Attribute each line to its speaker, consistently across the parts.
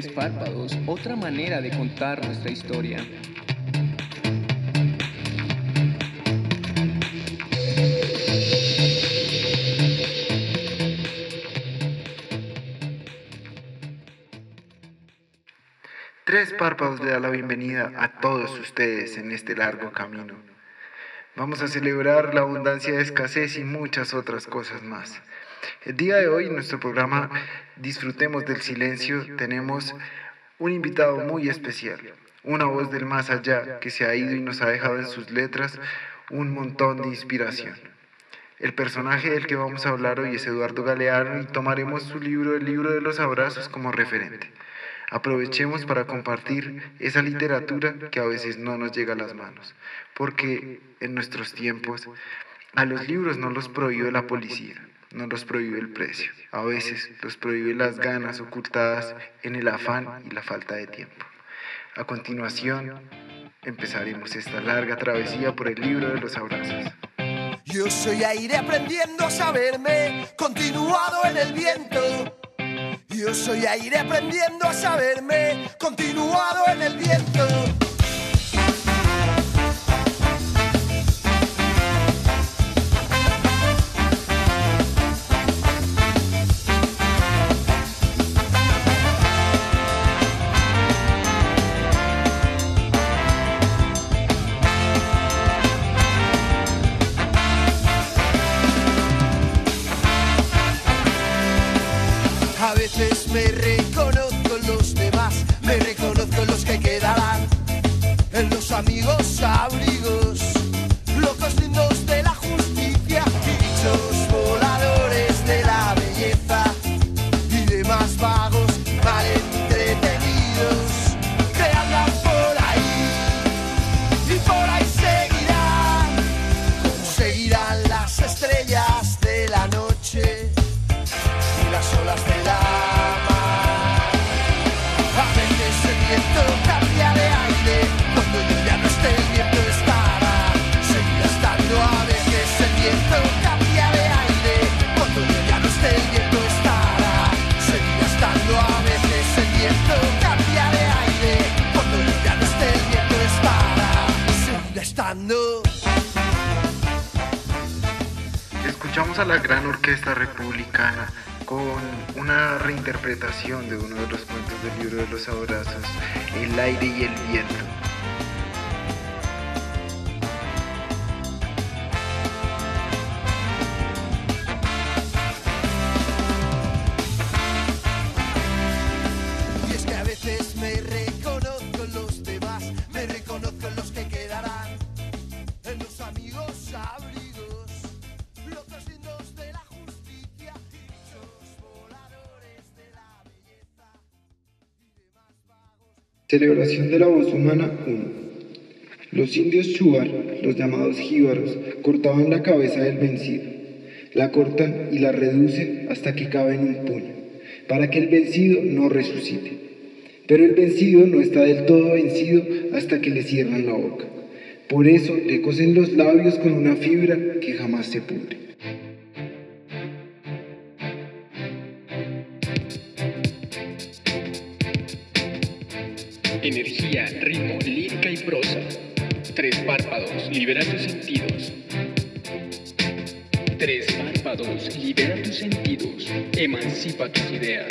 Speaker 1: Tres párpados, otra manera de contar nuestra historia.
Speaker 2: Tres párpados le da la bienvenida a todos ustedes en este largo camino. Vamos a celebrar la abundancia de escasez y muchas otras cosas más. El día de hoy en nuestro programa Disfrutemos del Silencio tenemos un invitado muy especial, una voz del más allá que se ha ido y nos ha dejado en sus letras un montón de inspiración. El personaje del que vamos a hablar hoy es Eduardo Galeano y tomaremos su libro, El libro de los abrazos, como referente. Aprovechemos para compartir esa literatura que a veces no nos llega a las manos, porque en nuestros tiempos a los libros no los prohíbe la policía, no los prohíbe el precio, a veces los prohíbe las ganas ocultadas en el afán y la falta de tiempo. A continuación, empezaremos esta larga travesía por el libro de los abrazos.
Speaker 3: Yo soy aire aprendiendo a saberme, continuado en el viento. Yo soy aire aprendiendo a saberme, continuado en el viento. Me reconozco en los demás, me reconozco en los que quedarán, en los amigos abrigos, locos lindos de la justicia, bichos voladores de la belleza y demás vagos mal entretenidos que andan por ahí y por ahí seguirán, seguirán a
Speaker 2: la gran orquesta republicana con una reinterpretación de uno de los cuentos del libro de los abrazos, El aire y el viento. Celebración de la voz humana 1. Los indios chubar, los llamados jíbaros, cortaban la cabeza del vencido. La cortan y la reducen hasta que cabe en un puño, para que el vencido no resucite. Pero el vencido no está del todo vencido hasta que le cierran la boca. Por eso le cosen los labios con una fibra que jamás se pudre.
Speaker 1: Energía, ritmo, lírica y prosa. Tres párpados, libera tus sentidos. Tres párpados, libera tus sentidos. Emancipa tus ideas.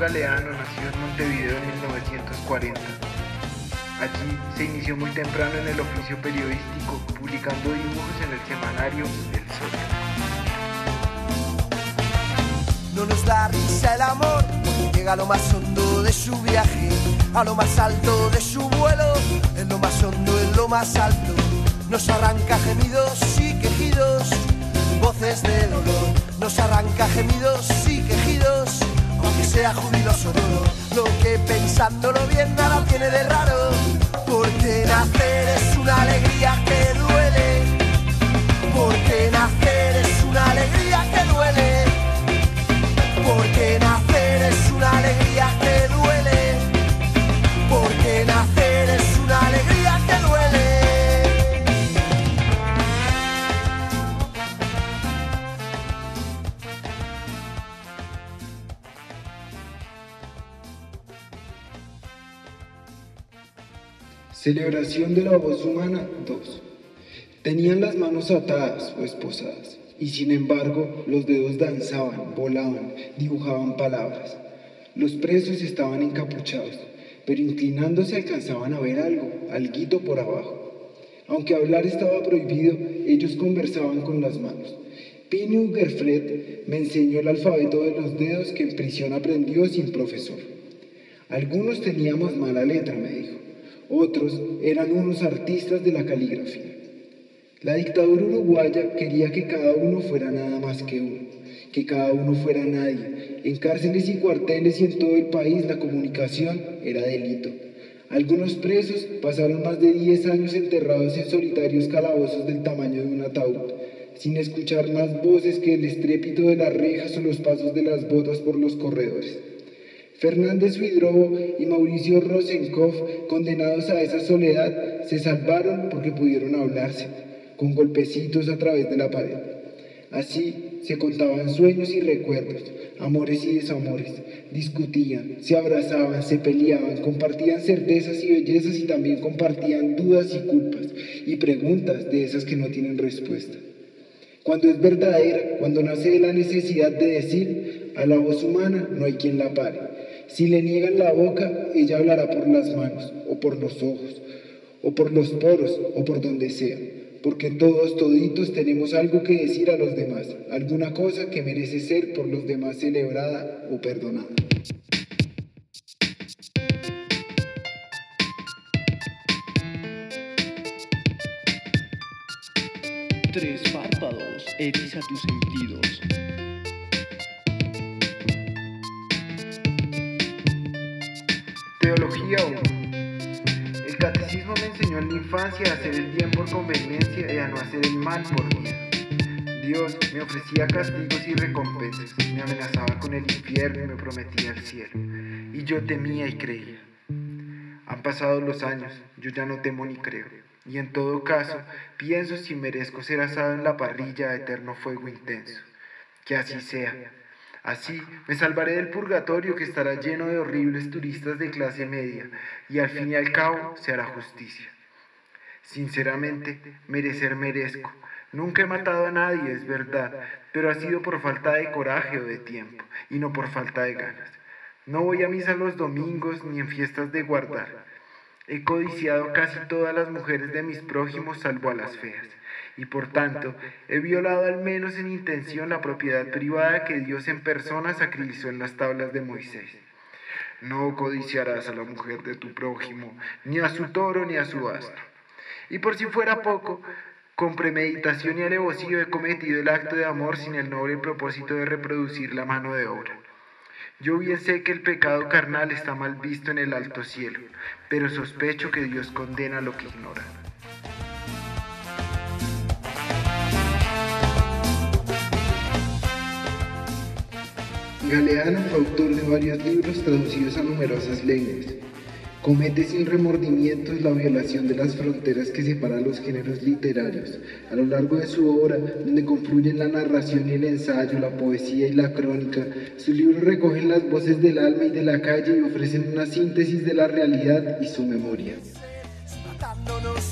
Speaker 2: Galeano nació en Montevideo en 1940. Allí se inició muy temprano en el oficio periodístico, publicando dibujos en el semanario El Sol.
Speaker 3: No nos da risa el amor, porque llega a lo más hondo de su viaje, a lo más alto de su vuelo, en lo más hondo, en lo más alto. Nos arranca gemidos y quejidos, voces de dolor. Nos arranca gemidos y quejidos, aunque sea jubiloso todo. Lo que pensándolo bien nada tiene de raro, porque nacer es una alegría
Speaker 2: Celebración de la voz humana 2. Tenían las manos atadas o esposadas, y sin embargo los dedos danzaban, volaban, dibujaban palabras. Los presos estaban encapuchados, pero inclinándose alcanzaban a ver algo, alguito por abajo. Aunque hablar estaba prohibido, ellos conversaban con las manos. Pinu Gerfred me enseñó el alfabeto de los dedos que en prisión aprendió sin profesor. Algunos teníamos mala letra, me dijo. Otros eran unos artistas de la caligrafía. La dictadura uruguaya quería que cada uno fuera nada más que uno, que cada uno fuera nadie. En cárceles y cuarteles y en todo el país la comunicación era delito. Algunos presos pasaron más de 10 años enterrados en solitarios calabozos del tamaño de un ataúd sin escuchar más voces que el estrépito de las rejas o los pasos de las botas por los corredores. Fernández Huidrobo y Mauricio Rosenkopf, condenados a esa soledad, se salvaron porque pudieron hablarse, con golpecitos a través de la pared. Así se contaban sueños y recuerdos, amores y desamores, discutían, se abrazaban, se peleaban, compartían certezas y bellezas y también compartían dudas y culpas y preguntas de esas que no tienen respuesta. Cuando es verdadera, cuando nace de la necesidad de decir, a la voz humana no hay quien la pare. Si le niegan la boca, ella hablará por las manos, o por los ojos, o por los poros, o por donde sea. Porque todos, toditos, tenemos algo que decir a los demás, alguna cosa que merece ser por los demás celebrada o perdonada.
Speaker 1: Tres párpados, eriza tus sentidos.
Speaker 2: Teología 1. El catecismo me enseñó en la infancia a hacer el bien por conveniencia y a no hacer el mal por miedo. Dios me ofrecía castigos y recompensas, me amenazaba con el infierno y me prometía el cielo. Y yo temía y creía. Han pasado los años, yo ya no temo ni creo. Y en todo caso, pienso si merezco ser asado en la parrilla de eterno fuego intenso. Que así sea. Así me salvaré del purgatorio que estará lleno de horribles turistas de clase media y al fin y al cabo se hará justicia. Sinceramente, merecer merezco. Nunca he matado a nadie, es verdad, pero ha sido por falta de coraje o de tiempo y no por falta de ganas. No voy a misa los domingos ni en fiestas de guardar. He codiciado casi todas las mujeres de mis prójimos salvo a las feas, y por tanto he violado al menos en intención la propiedad privada que Dios en persona sacralizó en las tablas de Moisés. No codiciarás a la mujer de tu prójimo, ni a su toro ni a su asno. Y por si fuera poco, con premeditación y alevosía he cometido el acto de amor sin el noble propósito de reproducir la mano de obra. Yo bien sé que el pecado carnal está mal visto en el alto cielo, pero sospecho que Dios condena lo que ignora. Galeano fue autor de varios libros traducidos a numerosas lenguas. Comete sin remordimientos la violación de las fronteras que separan los géneros literarios. A lo largo de su obra, donde confluyen la narración y el ensayo, la poesía y la crónica, sus libros recogen las voces del alma y de la calle y ofrecen una síntesis de la realidad y su memoria.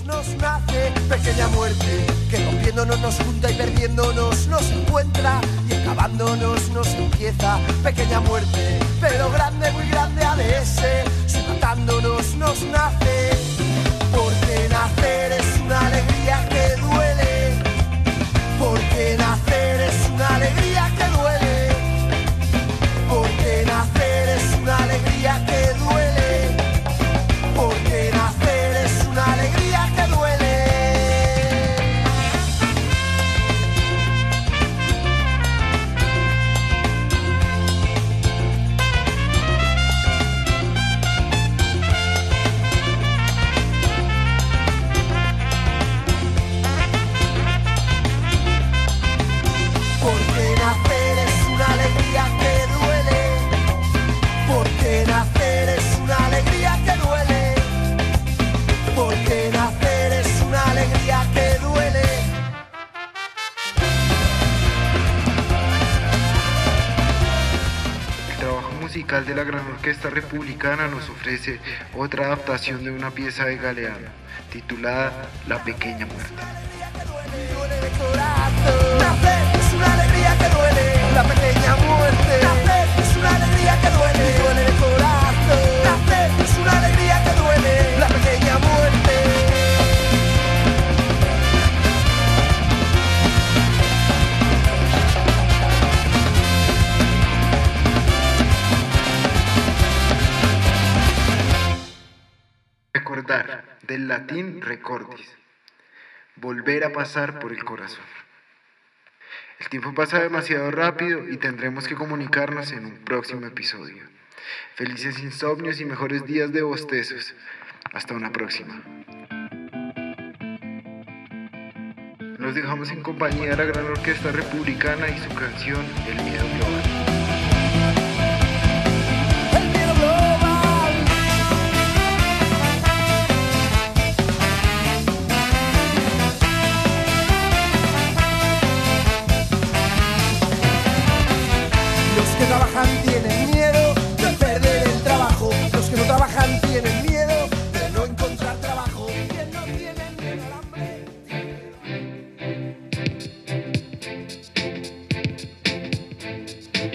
Speaker 3: Nos nace pequeña muerte, que rompiéndonos nos junta y perdiéndonos nos encuentra y acabándonos nos empieza pequeña muerte, pero grande, muy grande ser, si matándonos nos nace,
Speaker 2: musical de la Gran Orquesta Republicana nos ofrece otra adaptación de una pieza de Galeano, titulada La Pequeña Muerte. Del latín recordis, volver a pasar por el corazón. El tiempo pasa demasiado rápido y tendremos que comunicarnos en un próximo episodio. Felices insomnios y mejores días de bostezos. Hasta una próxima. Nos dejamos en compañía de la Gran Orquesta Republicana y su canción El Miedo Global.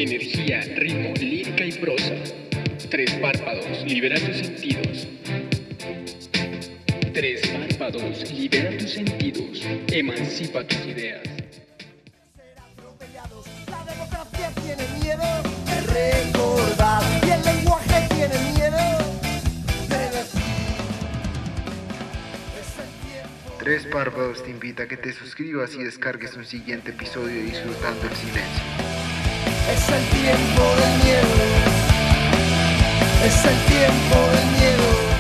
Speaker 1: Energía, ritmo, lírica y prosa. Tres párpados, libera tus sentidos. Tres párpados, libera tus sentidos. Emancipa tus ideas.
Speaker 3: La democracia tiene miedo de recordar y el lenguaje tiene miedo de decir. Es el tiempo.
Speaker 2: Tres Párpados te invita a que te suscribas y descargues un siguiente episodio disfrutando el silencio.
Speaker 3: Es el tiempo del miedo. Es el tiempo del miedo.